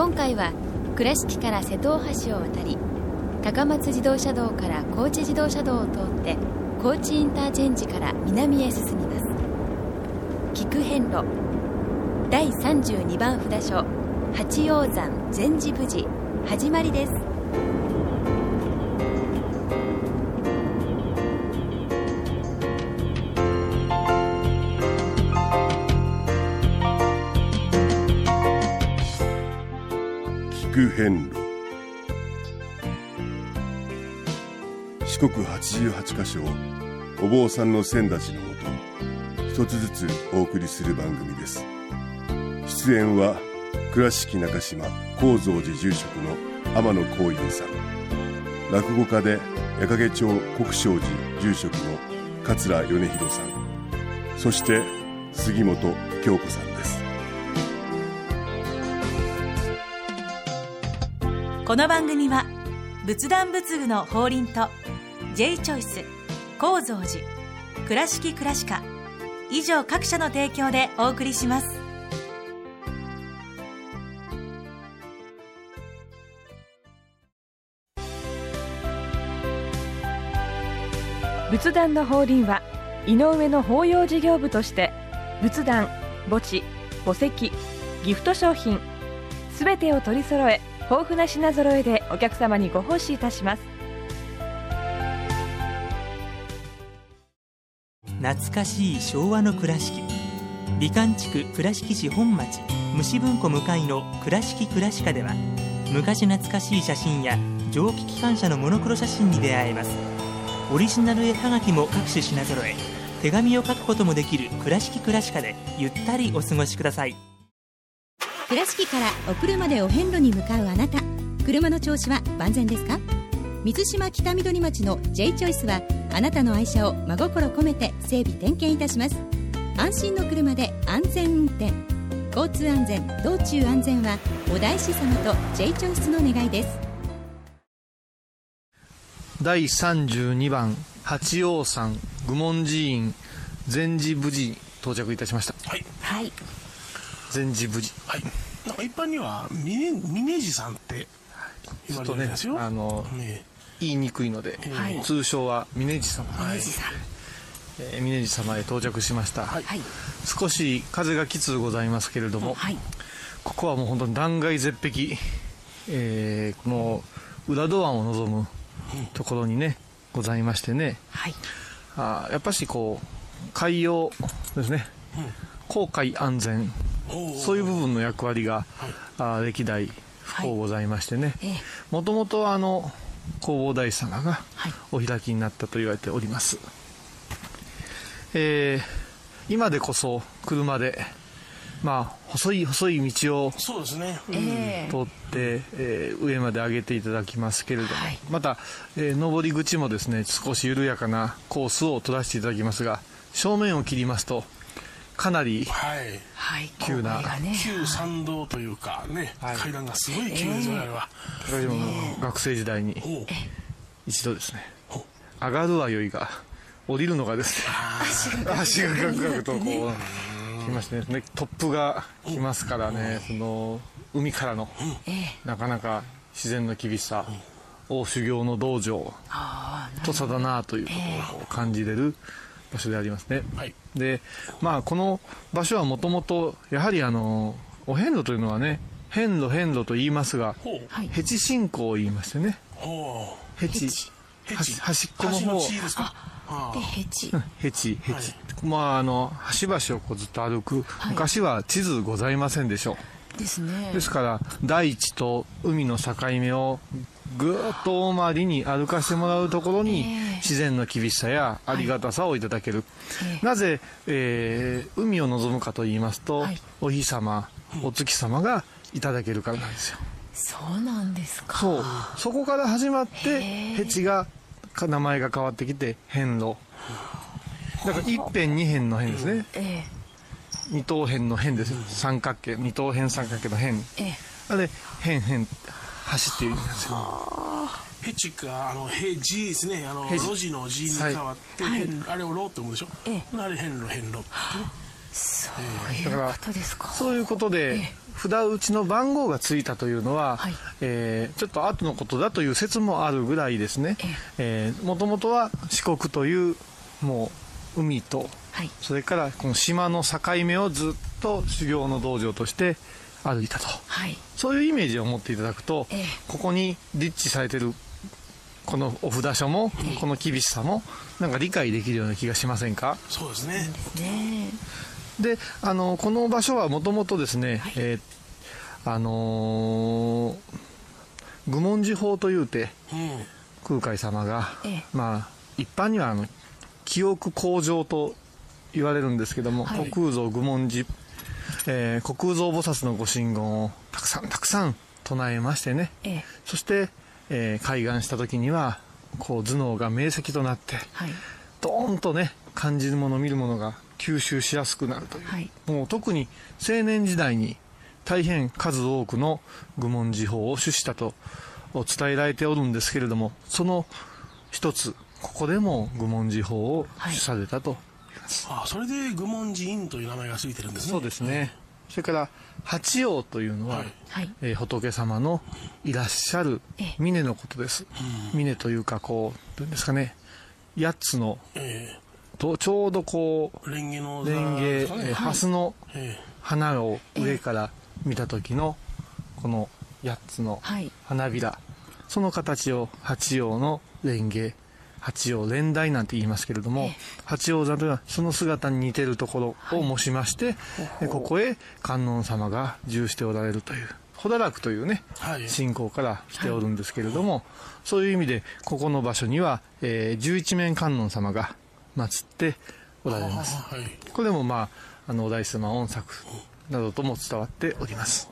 今回は倉敷から瀬戸大橋を渡り高松自動車道から高知自動車道を通って高知インターチェンジから南へ進みます。菊遍路第32番札所八王山禅寺富士始まりです。遍路。四国88カ所をお坊さんの先立ちのもと一つずつお送りする番組です。出演は倉敷中島高蔵寺住職の天野幸雄さん。落語家で矢掛町国正寺住職の桂米広さん。そして杉本京子さん。この番組は仏壇仏具の法輪と J チョイス構造寺倉敷倉歯科以上各社の提供でお送りします。仏壇の法輪は井上の法要事業部として仏壇墓地墓石ギフト商品すべてを取り揃え豊富な品揃えでお客様にご奉仕いたします。懐かしい昭和の倉敷。美観地区倉敷市本町。虫文庫向かいの「倉敷倉歯科」では昔懐かしい写真や蒸気機関車のモノクロ写真に出会えます。オリジナル絵はがきも各種品揃え。手紙を書くこともできる「倉敷倉歯科」でゆったりお過ごしください。倉敷からお車でお遍路に向かうあなた。車の調子は万全ですか？水島北緑町の J チョイスはあなたの愛車を真心込めて整備点検いたします。安心の車で安全運転。交通安全道中安全はお大師様と J チョイスの願いです。第32番八王山愚問寺院禅寺無事に到着いたしました。はい。はい禅寺無事はい。なんか一般には峰峰寺さんって言われるんですよ。あのね言いにくいので、はい。通称は峰寺様、はい。さえー峰寺様へ到着しました、はい。はい。少し風がきつございますけれども、はい。ここはもう本当に断崖絶壁、えーこの裏戸湾を望むところにねございましてね。はい。あーやっぱしこう海洋ですね、航海安全そういう部分の役割が、あー歴代不幸ございましてね。ええ。もともとあの弘法大師様がはい。お開きになったと言われております、えー今でこそ車でまあ細い細い道をそうですね。ええ通って、えー上まで上げていただきますけれども、はい。また、えー上り口もですね少し緩やかなコースを取らせていただきますが正面を切りますとかなり急な。勾配がね旧参道というかね、はい。階段がすごい急ですよね、あれは私も学生時代に一度ですね。ほ上がるはよいが降りるのがですね。足がガクガクとこう来ましてね。トップが来ますからね。その海からのええ。なかなか自然の厳しさ大修行の道場ああ土佐だなということを感じれる場所でありますね。はい。でまあこの場所はもともとやはりあのお遍路というのはね遍路遍路と言いますがヘチ信仰を言いましてね。ほうヘチヘチ端端っこの端の方地ですか？あでヘチヘチヘチ、まああの端々をこうずっと歩く、昔は地図ございませんでしょですね。うですから大地と海の境目をぐーっと大回りに歩かせてもらうところにええ。自然の厳しさやありがたさをいただける、ええ。なぜ、えー海を望むかと言いますと、はい。お日様お月様がいただけるからなんですよ。そうなんですか。そう。そこから始まってヘチがか名前が変わってきて遍路。だから一辺二辺の辺ですね。え二等辺の辺です。三角形。二等辺三角形の辺。あれ辺辺橋っていう意味なんですよ。ヘチがあのヘジですね。あの路地の字に変わって、はい。変あれをローって思うでしょ、えあれ変路変路ってね。そういうことですか。そういうことで札打ちの番号がついたというのは、はい、えー、ちょっと後のことだという説もあるぐらいですね、えー、もともとは四国というもう海と、はい、それからこの島の境目をずっと修行の道場として歩いたと、はい、そういうイメージを持っていただくと、えここに立地されてるこのお札所も、この厳しさもなんか理解できるような気がしませんか？そうですね。であのこの場所はもともとですね、はい、えー、あのー、愚問寺法というて、うん、空海様が、ええ、まあ一般にはあの記憶向上と言われるんですけども、はい、虚空蔵愚問寺、えー、虚空蔵菩薩のご神言をたくさんたくさん唱えましてね、ええ、そして、えー、開眼した時にはこう頭脳が明晰となって、はい、ドーンとね感じるもの見るものが吸収しやすくなるという、はい、もう特に青年時代に大変数多くの愚問寺法を主したと伝えられておるんですけれどもその一つここでも愚問寺法を主されたとあそれで愚問寺院という名前がついてるんですね。そうですね、それから八王というのは、はい、えー、仏様のいらっしゃる峰のことです、峰というかこうどういうんですかね。八つの、えーとちょうどこうレンゲのレンゲ、ね、ハスの花を上から見た時のこの8つの花びら、その形を八葉のレンゲ八葉蓮台なんて言いますけれども、八葉座というのはその姿に似てるところを申しまして、はい、ここへ観音様が住しておられるという穂田楽というね、はい、信仰から来ておるんですけれども、はい、そういう意味でここの場所には、えー、十一面観音様が祀っておられます、はい、これもまああのお大師様御作などとも伝わっております、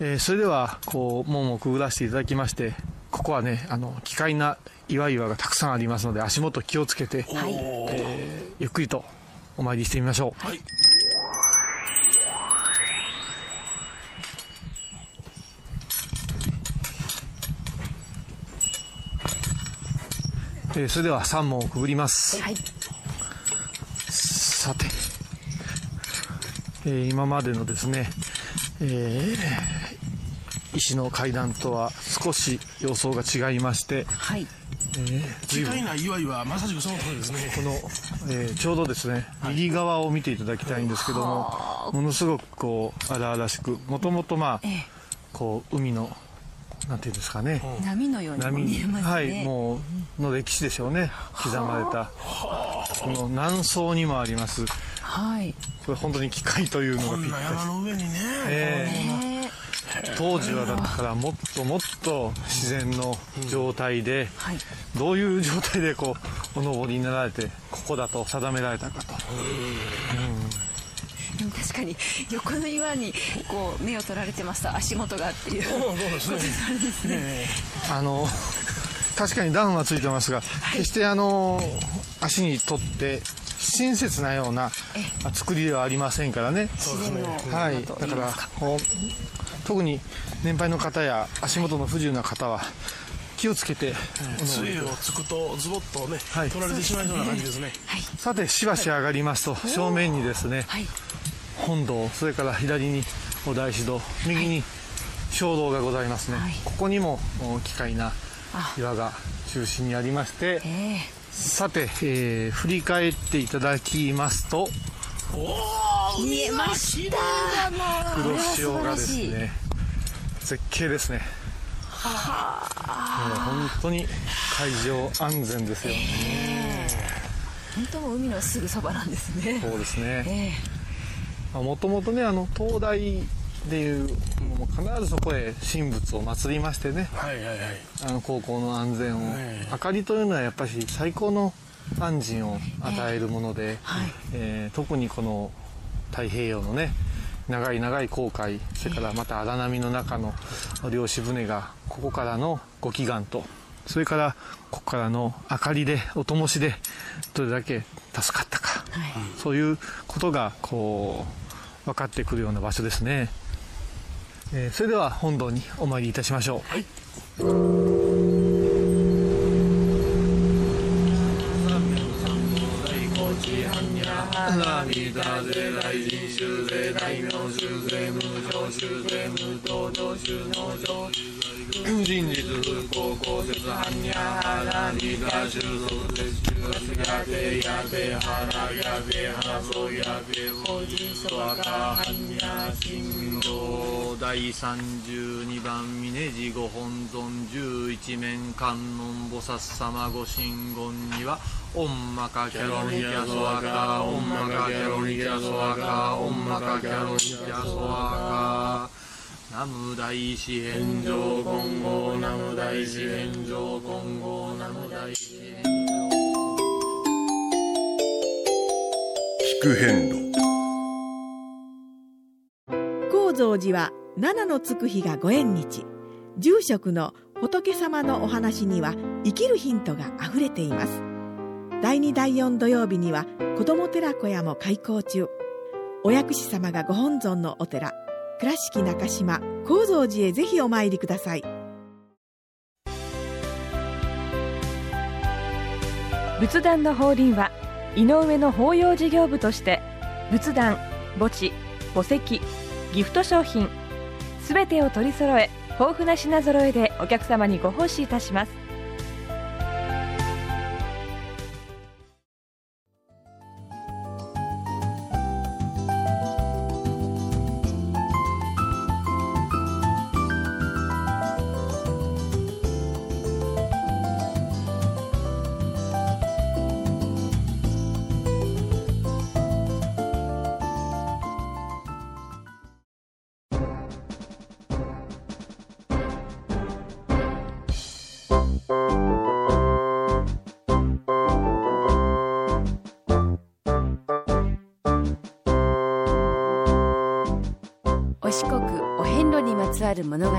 えー、それではこう門をくぐらせていただきましてここはねあの奇怪な岩々がたくさんありますので足元気をつけて、はい、えー、ゆっくりとお参りしてみましょう、はい。えー、それでは3問をくぐります、はい、さて、えー、今までのですね、えー、石の階段とは少し様相が違いまして、はい。えー、奇怪な岩々まさしくその通りですね。この、えー、ちょうどですね、右側を見ていただきたいんですけども、ものすごくこう荒々しくもともとまあ、こう海のなんていうんですかね。波のように見えますね。はいもうの歴史でしょうね。刻まれた。この南宋にもあります。はい。これ本当に機械というのがぴったり。山の上にね、えー、当時はだからもっともっと自然の状態で、どういう状態でこうお登りになられてここだと定められたかと、うん。でも確かに横の岩にこう目を取られてますと足元がっていう。そうですね。あの確かにダウンはついてますが、はい、決してあの足にとって親切なような作りではありませんからね。はい。だからこう特に年配の方や足元の不自由な方は気をつけて、杖をつくとズボッとね、はい、取られてしまいそうな感じですね、はい、さてしばし上がりますと正面にですね、はい、本堂それから左にお大師堂右に小堂がございますね、はい、ここにも奇怪な岩が中心にありまして、えー、さて、えー、振り返っていただきますとお見えました。黒潮がですね絶景ですね。もう本当に海上安全ですよ。ね、えー、本当海のすぐそばなんですね。そうですね、えーもともとねあの東いうもう必ずそこへ神仏を祀りましてね、はいはいはい、あの高校の安全を、はい、明かりというのはやっぱり最高の安心を与えるもので、えーはい、えー、特にこの太平洋のね長い長い航海それからまた荒波の中の漁師船がここからのご祈願とそれからここからの明かりでお灯しでどれだけ助かったか、はい、そういうことがこう分かってくるような場所ですね、えー、それでは本堂にお参りいたしましょう、はい。阿弥陀税大人衆税大名衆税無常衆税無東上衆納上真実不公公説般若花弥陀衆属絶中月やべやべ腹やべ腹そうやべ法人そわか般若心経第三十二番峰寺ご本尊十一面観音菩薩様ご神言にはオンマカキャロニキャソワカオンマカキャロニキャソワカオンマカキャロニキャソワカナム大師返上今後ナム大師返上今後ナム大師返聞く遍路高蔵寺は七のつく日がご縁日。住職の仏様のお話には生きるヒントがあふれています。第2第4土曜日には子ども寺小屋も開校中。お薬師様がご本尊のお寺倉敷中島・高蔵寺へぜひお参りください。仏壇の法輪は井上の法要事業部として仏壇墓地墓石ギフト商品すべてを取り揃え豊富な品揃えでお客様にご奉仕いたします。路にまつわる物語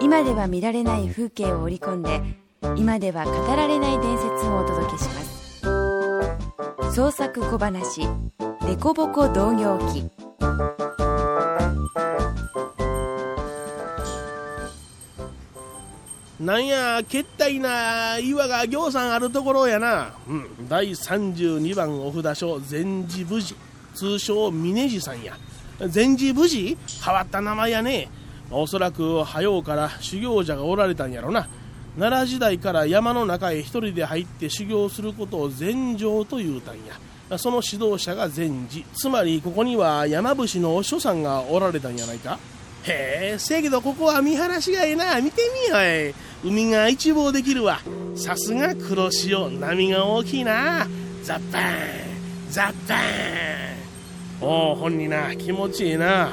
今では見られない風景を織り込んで今では語られない伝説をお届けします創作小話「デコボコ同業記」なんや、けったいな岩がぎょうさんあるところやな。うん、第32番お札所、禅寺無事、通称峰寺さんや。禅寺無事変わった名前やね。おそらく、早うから修行者がおられたんやろな。奈良時代から山の中へ一人で入って修行することを禅定と言うたんや。その指導者が禅寺。つまり、ここには山伏のお師匠さんがおられたんやないか。へえ、せやけどここは見晴らしがええな。見てみよい。海が一望できるわ。さすが黒潮、波が大きいな。ザッバーン、ザッバーン。おお、ほんにな、気持ちいいな。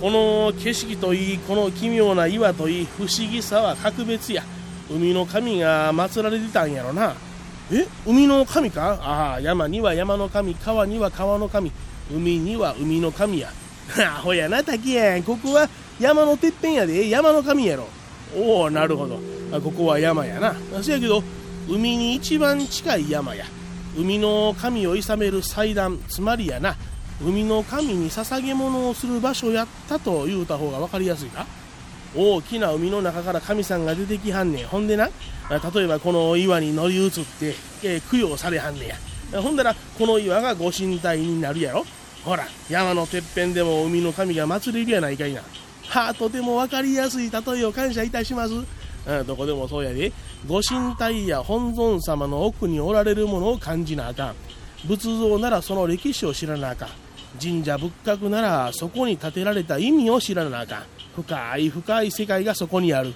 この景色といい、この奇妙な岩といい、不思議さは格別や。海の神が祀られてたんやろな。え？海の神か？ああ、山には山の神、川には川の神、海には海の神や。アホやな、滝やん。ここは山のてっぺんやで、山の神やろ。おお、なるほど。ここは山やな。せやけど、海に一番近い山や。海の神を諌める祭壇、つまりやな。海の神に捧げ物をする場所やったと言うた方が分かりやすいか大きな海の中から神さんが出てきはんねん。ほんでな、例えばこの岩に乗り移って、えー、供養されはんねや。ほんだら、この岩がご神体になるやろ。ほら、山のてっぺんでも海の神が祀れるやないかいな。はあ、とても分かりやすい例えを感謝いたします。うん、どこでもそうやで。ご神体や本尊様の奥におられるものを感じなあかん。仏像ならその歴史を知らなあかん。神社仏閣ならそこに建てられた意味を知らなあかん。深い深い世界がそこにある。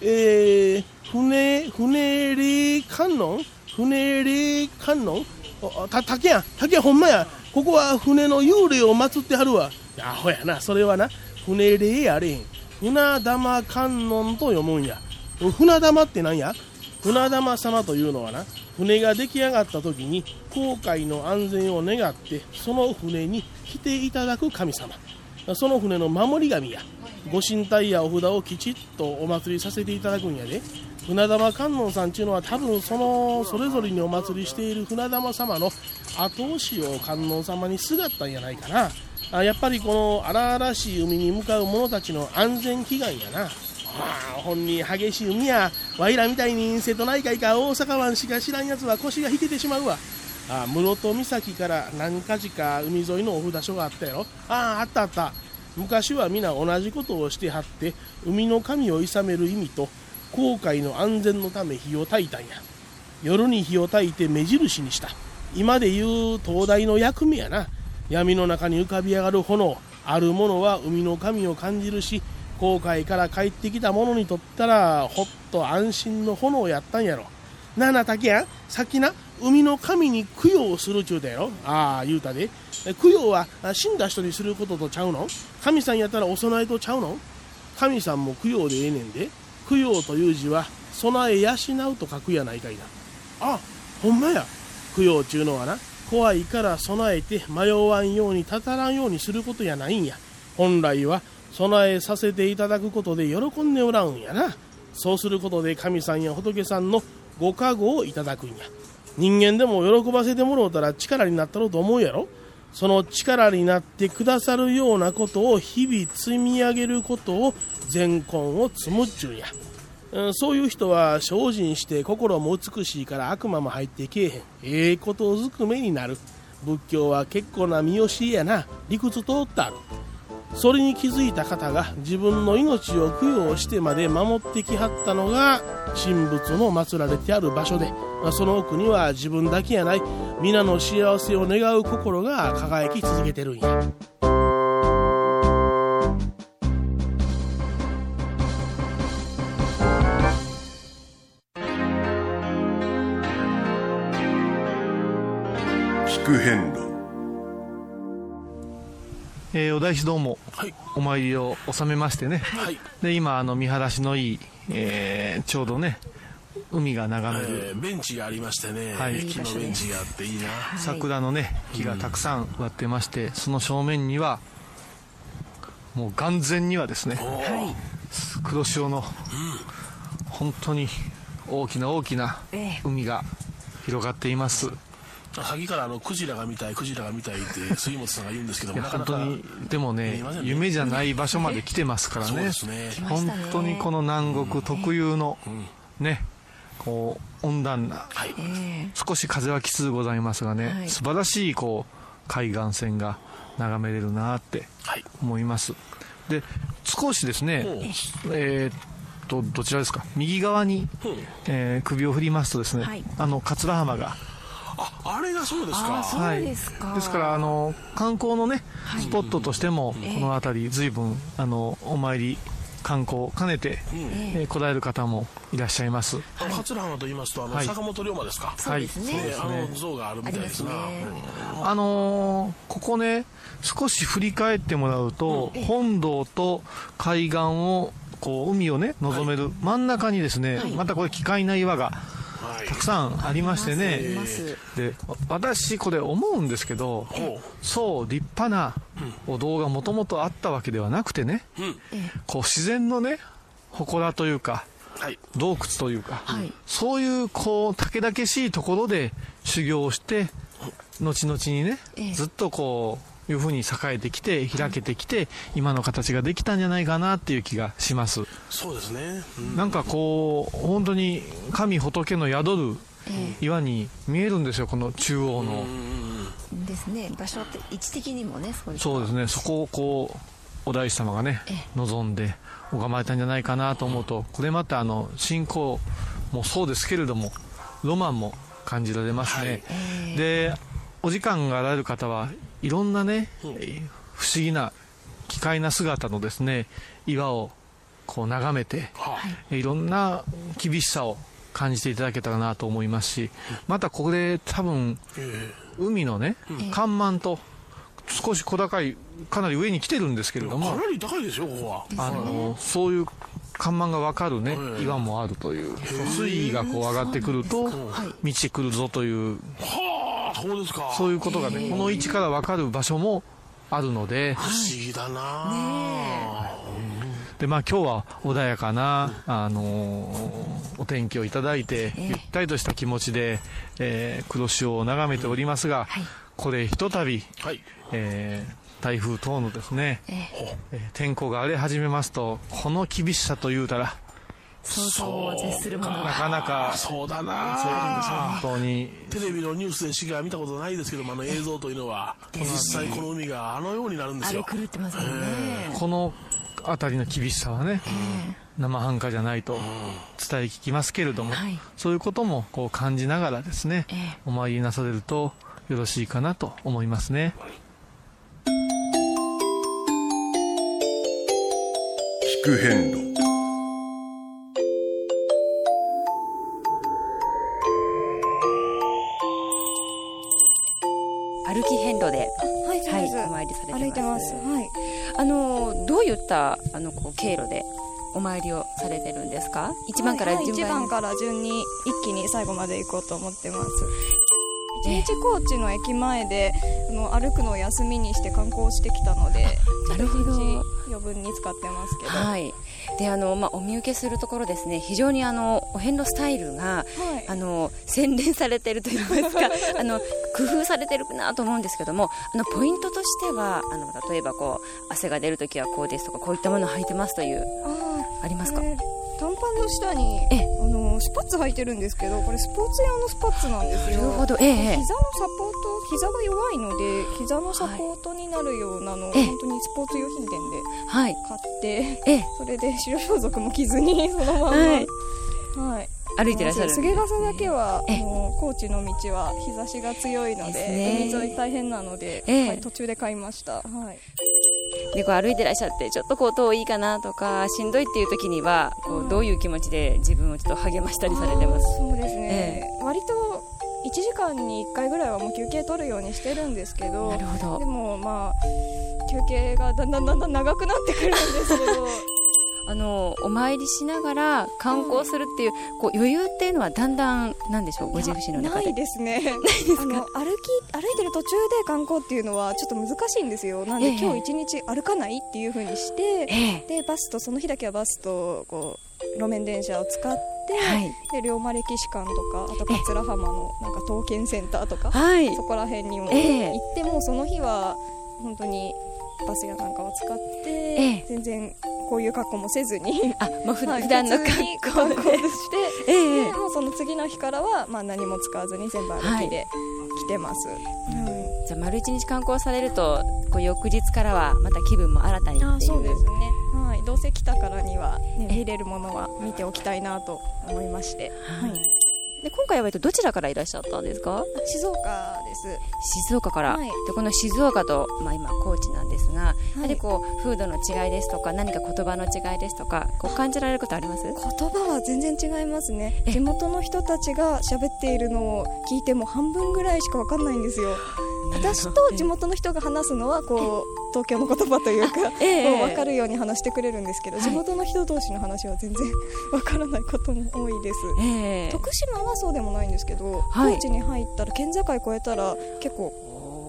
えー、船、船霊観音？船霊観音？た、竹やん、竹やほんまや。ここは船の幽霊を祀ってはるわ。アホやな、それはな。船霊やれへん。船玉観音と読むんや。船玉ってなんや？船玉様というのはな、船が出来上がった時に航海の安全を願って、その船に来ていただく神様。その船の守り神や。ご神体やお札をきちっとお祭りさせていただくんやで。船玉観音さんっていうのは多分そのそれぞれにお祭りしている船玉様の後押しを観音様にすがったんやないかな。やっぱりこの荒々しい海に向かう者たちの安全祈願やな。あほんに激しい海や、わいらみたいに瀬戸内海か大阪湾しか知らんやつは腰が引けてしまうわ。ああ室戸岬から何か所か海沿いのお札所があったよあああったあった。昔は皆同じことをしてはって海の神を諌める意味と航海の安全のため火を焚いたんや。夜に火を焚いて目印にした。今でいう灯台の役目やな。闇の中に浮かび上がる炎。あるものは海の神を感じるし航海から帰ってきた者にとったらほっと安心の炎やったんやろ。なあなあ竹やさっきな海の神に供養するちゅうだよああ言うたで。供養は死んだ人にすることとちゃうの？神さんやったらお供えとちゃうの？神さんも供養でええねんで。供養という字は備え養うと書くやないかいな。あほんまや。供養ちゅうのはな怖いから備えて迷わんようにたたらんようにすることやないんや。本来は備えさせていただくことで喜んでおらんやな。そうすることで神さんや仏さんのご加護をいただくんや。人間でも喜ばせてもろうたら力になったろうと思うやろ。その力になってくださるようなことを日々積み上げることを善根を積むっちゅうんや、そういう人は精進して心も美しいから悪魔も入ってけえへん。ええことずくめになる。仏教は結構な見教えやな。理屈通ったある。それに気づいた方が自分の命を供養してまで守ってきはったのが神仏の祀られてある場所でその奥には自分だけやない皆の幸せを願う心が輝き続けてるんや。聞く変えー、お大師どうも、はい、お参りを収めましてね、はい、で今あの見晴らしのいい、えー、ちょうどね海が眺める、えー、ベンチがありましてね、はい、木のベンチがあっていいな、はい、桜のね木がたくさん植わってまして、うん、その正面にはもう眼前にはですね、はい、黒潮の、うん、本当に大きな大きな海が広がっています、先からあのクジラが見たいクジラが見たいって杉本さんが言うんですけども本当にでもね、ね、夢じゃない場所まで来てますからね。ね。本当にこの南国特有の、ねこう温暖な、はい、少し風はきつございますがね、はい、素晴らしいこう海岸線が眺めれるなって思います、はい、で少しですねえー、っとどちらですか？右側に、えー、首を振りますとですね、あの桂浜がああれがそうですかはい、ですからあの観光のねスポットとしても、この辺り随分あのお参り観光兼ねて、うん、えー、来られる方もいらっしゃいます。あの桂浜と言いますとあの、はい、坂本龍馬ですか。はい。そうですね。あの像があるみたいですな。ああのー、ここね少し振り返ってもらうと、うん、本堂と海岸をこう海をね望める真ん中にですね、はい、またこれ奇怪な岩が。たくさんありましてね。で私これ思うんですけどそう立派なお堂がもともとあったわけではなくてね、こう自然のね祠というか、洞窟というか、そういうこう武々しいところで修行をして後々にね、ずっとこういうふうに栄えてきて開けてきて、今の形ができたんじゃないかなっていう気がします。そうですね、うん、なんかこう本当に神仏の宿る岩に見えるんですよこの中央の、ですね。場所って位置的にもねそうですね。そこをこうお大師様がね望んで拝まれたんじゃないかなと思うとこれまたあの信仰もそうですけれどもロマンも感じられますね、はい、でお時間があられる方はいろんなね、不思議な奇怪な姿のですね岩をこう眺めて、はい、いろんな厳しさを感じていただけたらなと思いますしまたここで多分、海のね干満と少し小高いかなり上に来てるんですけれどもかなり高いですよここは。あのそういう看板が分かるね、岩もあるという水位がこう上がってくると満ちてくるぞというそうですか。そういうことがねこの位置から分かる場所もあるので。不思議だな、ね、でまあ今日は穏やかな、あのー、お天気をいただいて、ゆったりとした気持ちで、えー、黒潮を眺めておりますが、はい、これひとたび、はい。えー、台風等のですね、えー、天候が荒れ始めますとこの厳しさというたら想像を絶するものがなかなか。そうだな。本当に。テレビのニュースでしか見たことないですけどもあの映像というのは。実際この海があのようになるんですよ。あれ狂ってますよね、この辺りの厳しさはね、生半可じゃないと伝え聞きますけれども、はい。そういうこともこう感じながらですね、ええ。お参りなされるとよろしいかなと思いますね。聞く遍路路で、はい、そうです。お参りされてます歩いてます。はい。あのどういったあのこう経路でお参りをされてるんですか？一番からはい順番に、一番から順に一気に最後まで行こうと思ってます。一日高知の駅前であの歩くのを休みにして観光してきたので、なるほど余分に使ってますけど。はい、であの、まあ、お見受けするところですね非常にあのお遍路スタイルが、はいあの洗練されているといいますか あの工夫されてるなと思うんですけどもあのポイントとしてはあの例えばこう汗が出るときはこうですとかこういったものを履いてますというあありますか？これ短パンの下にあのスパッツ履いてるんですけどこれスポーツ用のスパッツなんですよ。なるほど。ええ膝のサポート膝が弱いので膝のサポートになるようなのを、ええ。本当にスポーツ用品店ではい。買って、ええ。それで白装束も着ずにそのまま、ははいい歩いてらっしゃるすげ傘だけはええ。もう高知の道は日差しが強いので海沿い大変なので、ええ。はい、途中で買いました、はい、でこう歩いてらっしゃってちょっとこう遠いかなとかしんどいっていう時にはこうどういう気持ちで自分をちょっと励ましたりされてます？そうですね、割と1時間に1回ぐらいはもう休憩取るようにしてるんですけどなるほど。でもまあ休憩がだんだんだんだん長くなってくるんですけど あのお参りしながら観光するっていう,、こう余裕っていうのはだんだんなんでしょうご自身の中で？ないですね。あの歩き歩いてる途中で観光っていうのはちょっと難しいんですよ。なんで、ええ。今日一日歩かないっていう風にして、えでバスとその日だけはバスとこう路面電車を使って、はい。で龍馬歴史館とかあと桂浜のなんか刀剣センターとか、はい。そこら辺にもええ。行ってもその日は本当にバスやなんかを使って、ええ。全然こういう格好もせずに あ、まあ、普段の格好で。して、ええでもうその次の日からは、まあ、何も使わずに全部歩きで来てます、じゃあ丸一日観光されるとこう翌日からはまた気分も新たにっていう。あそうですね、はい、どうせ来たからには、ね、見れるものは見ておきたいなと思いまして、はい、で今回はえっとどちらからいらっしゃったんですか？静岡です。静岡から、はい。でこの静岡と、まあ、今高知なんですが、い。やはりこう風土の違いですとか何か言葉の違いですとかこう感じられることあります？言葉は全然違いますね。地元の人たちが喋っているのを聞いても半分ぐらいしか分かんないんですよ私と地元の人が話すのはこう東京の言葉というか、ええ。もう分かるように話してくれるんですけど、はい。地元の人同士の話は全然 分からないことも多いです、ええ。徳島はそうでもないんですけど、はい。高知に入ったら県境越えたら結構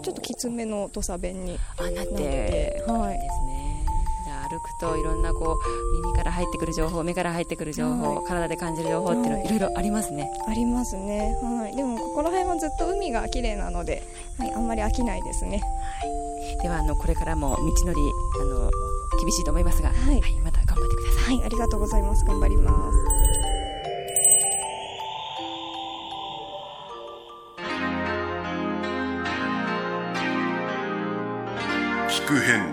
ちょっときつめの土佐弁にあなっててはい歩くといろんなこう耳から入ってくる情報目から入ってくる情報、はい。体で感じる情報っていうのはい。いろいろありますね。ありますね、はい、でもここら辺はずっと海が綺麗なので、はい、あんまり飽きないですね。ではあのこれからも道のりあの厳しいと思いますが、はい。また頑張ってください。はいありがとうございます。頑張ります。聞く遍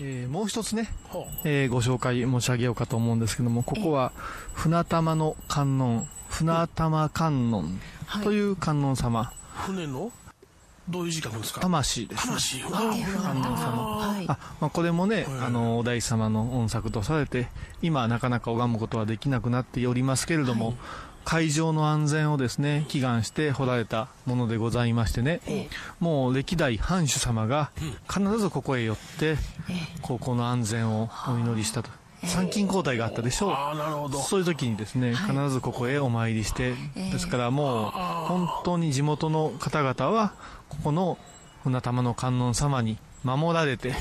えー、もう一つね、えー、ご紹介申し上げようかと思うんですけどもここは船玉の観音船玉観音という観音様、船の？どういう字書くんですか？魂です、ね、魂。観音様、はい、あまあ、これもね、あのお大師様の音作とされて今なかなか拝むことはできなくなっておりますけれども、はい海上の安全をですね祈願して彫られたものでございましてね、もう歴代藩主様が必ずここへ寄って、ここの安全をお祈りしたと。参勤交代があったでしょう。そういう時にですね必ずここへお参りして、ですからもう本当に地元の方々はここの船玉の観音様に守られて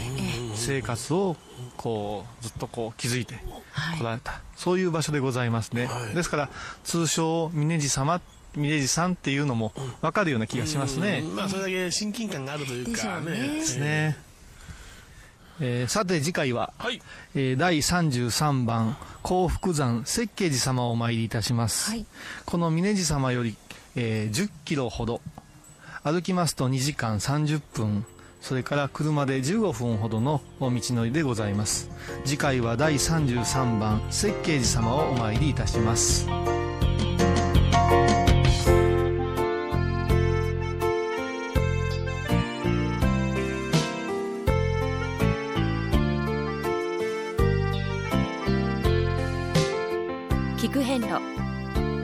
生活をこうずっとこう築いてこられた、はい、そういう場所でございますね、はい、ですから通称峰地様峰地さんっていうのも分かるような気がしますね、まあそれだけ親近感があるというかね。ですね、えー、さて次回は、はい、えー、第33番幸福山設計寺様をお参りいたします、はい、この峰地様より、えー、10キロほど歩きますと2時間30分それから車で15分ほどの道のりでございます。次回は第33番設計寺様をお参りいたします。菊遍路。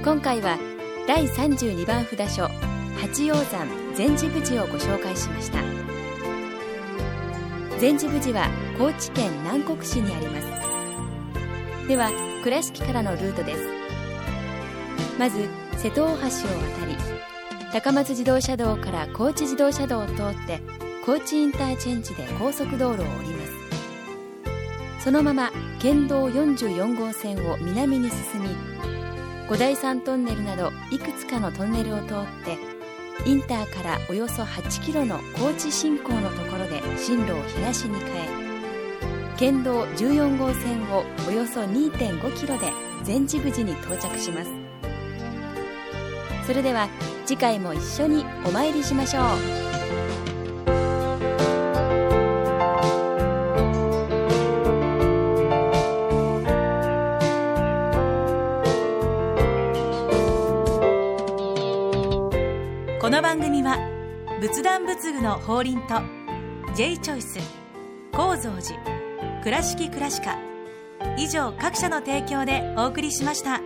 今回は第32番札所八王山禅寺無事をご紹介しました。禅寺無事は高知県南国市にあります。では倉敷からのルートです。まず瀬戸大橋を渡り高松自動車道から高知自動車道を通って高知インターチェンジで高速道路を降ります。そのまま県道44号線を南に進み五台山トンネルなどいくつかのトンネルを通ってインターからおよそ8キロの高知新港のところで進路を東に変え県道14号線をおよそ2.5キロで善治口に到着します。それでは次回も一緒にお参りしましょう。この番組は仏壇仏具の法輪と J チョイス構造寺倉敷倉歯科以上各社の提供でお送りしました。